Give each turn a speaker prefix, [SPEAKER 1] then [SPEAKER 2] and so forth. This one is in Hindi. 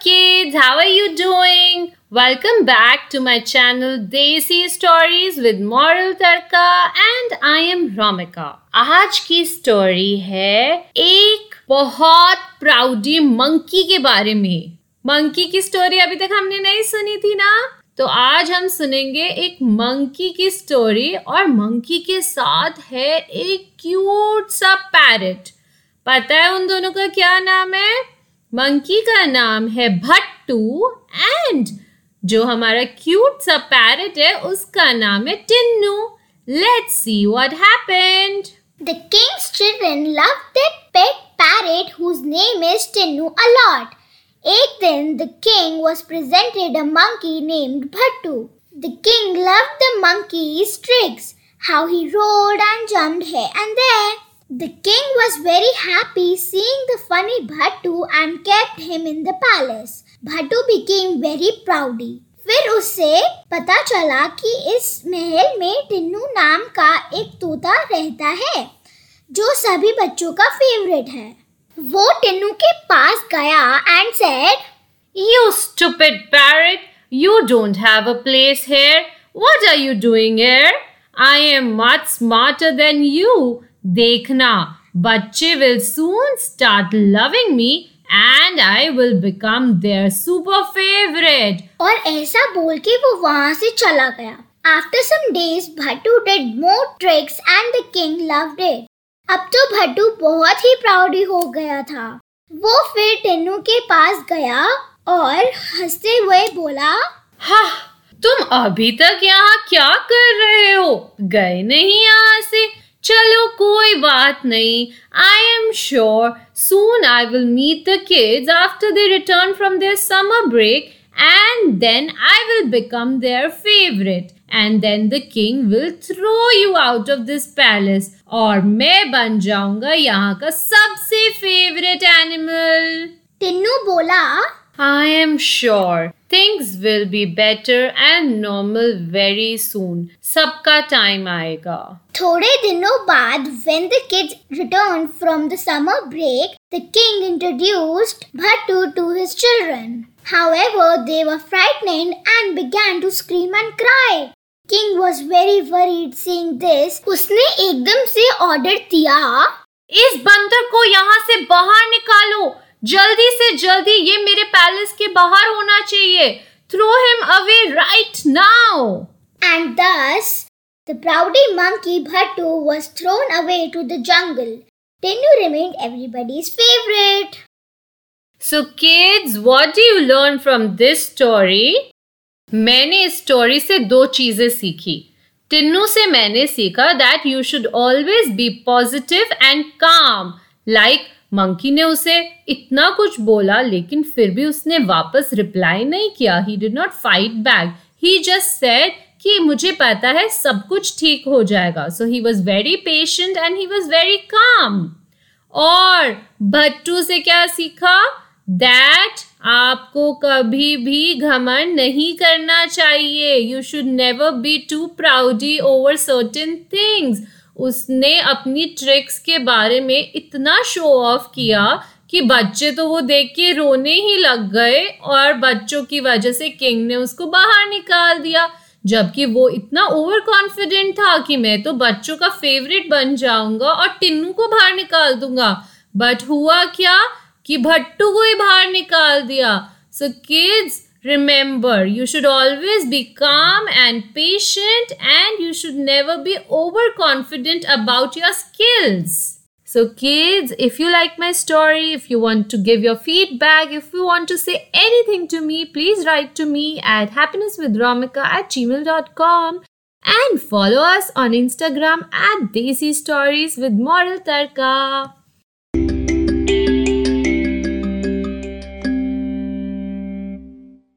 [SPEAKER 1] kids, how are you doing? Welcome back to my channel Desi Stories with Moral Tarka and I am Romika. आज की स्टोरी है एक बहुत प्राउडी मंकी के बारे में। मंकी की स्टोरी अभी तक हमने नहीं सुनी थी ना? तो आज हम सुनेंगे एक मंकी की स्टोरी और मंकी के साथ है एक क्यूट सा पैरेट पता है उन दोनों का क्या नाम है? मंकी का नाम है भट्टू एंड जो हमारा क्यूट सा पैरेट है उसका नाम है Tinnu let's see what happened
[SPEAKER 2] The king's children loved their pet parrot whose name is Tinnu a lot. एक दिन the king was presented a monkey named Bhattu. The king loved the monkey's tricks, how he rolled and jumped here and there. The king was very happy seeing the funny Bhattu and kept him in the palace. Bhattu became very proudy. फिर उसे पता चला कि इस महल में टिन्नू नाम का एक तोता रहता है, जो सभी बच्चों का फेवरेट है वो टिन्नू के पास गया and said
[SPEAKER 1] you stupid parrot you don't have a place here what are you doing here I am much smarter than you देखना। बच्चे will soon start loving me and I will become their super favourite
[SPEAKER 2] और ऐसा बोल के वो वहाँ से चला गया। After some days Bhattu did more tricks and the king loved it अब तो भट्टू बहुत ही प्राउडी हो गया था। वो फिर टिन्नू के पास गया और हँसते हुए बोला
[SPEAKER 1] हाँ तुम अभी तक यहाँ क्या कर रहे हो? गए नहीं यहाँ से। कोई बात नहीं I am sure soon I will meet the kids after they return from their summer break and then I will become their favorite. And then the king will throw you out of this palace. और मैं बन जाऊँगा यहाँ का सबसे फेवरेट एनिमल
[SPEAKER 2] टिन्नू बोला
[SPEAKER 1] I am sure things will be better and normal very soon. सबका time आएगा.
[SPEAKER 2] थोड़े दिनों बाद when the kids returned from the summer break, the king introduced Bhattu to his children. However, they were frightened and began to scream and cry. King was very worried seeing this. उसने एकदम से ऑर्डर दिया
[SPEAKER 1] इस बंदर को यहाँ से बाहर निकालो जल्दी से जल्दी ये मेरे पैलेस के बाहर होना चाहिए। Throw him away right now
[SPEAKER 2] and thus the proudy monkey Bhattu was thrown away to the jungle Tinnu remained everybody's favourite
[SPEAKER 1] so kids what do you learn from this story मैंने इस स्टोरी से दो चीज़ें सीखी। टिन्नू से मैंने सीखा that you should always be positive and calm like monkey ने उसे इतना कुछ बोला, लेकिन फिर भी उसने वापस रिप्लाई नहीं किया। He did not fight back he just said कि मुझे पता है सब कुछ ठीक हो जाएगा। So he was very patient and he was very calm और भट्टू से क्या सीखा? दैट आपको कभी भी घमंड नहीं करना चाहिए। You should never be too proudy over certain things उसने अपनी ट्रिक्स के बारे में इतना शो ऑफ़ किया कि बच्चे तो वो देख के रोने ही लग गए और बच्चों की वजह से किंग ने उसको बाहर निकाल दिया। जबकि वो इतना ओवर कॉन्फिडेंट था कि मैं तो बच्चों का फेवरेट बन जाऊँगा और टिन्नू को बाहर निकाल दूँगा। बट हुआ क्या कि भट्टू को ही बाहर निकाल दिया। So kids Remember, you should always be calm and patient, and you should never be overconfident about your skills. So, kids, if you like my story, if you want to give your feedback, if you want to say anything to me, please write to me at happinesswithromika at gmail.com and follow us on Instagram at Desi Stories with Moral Tarka.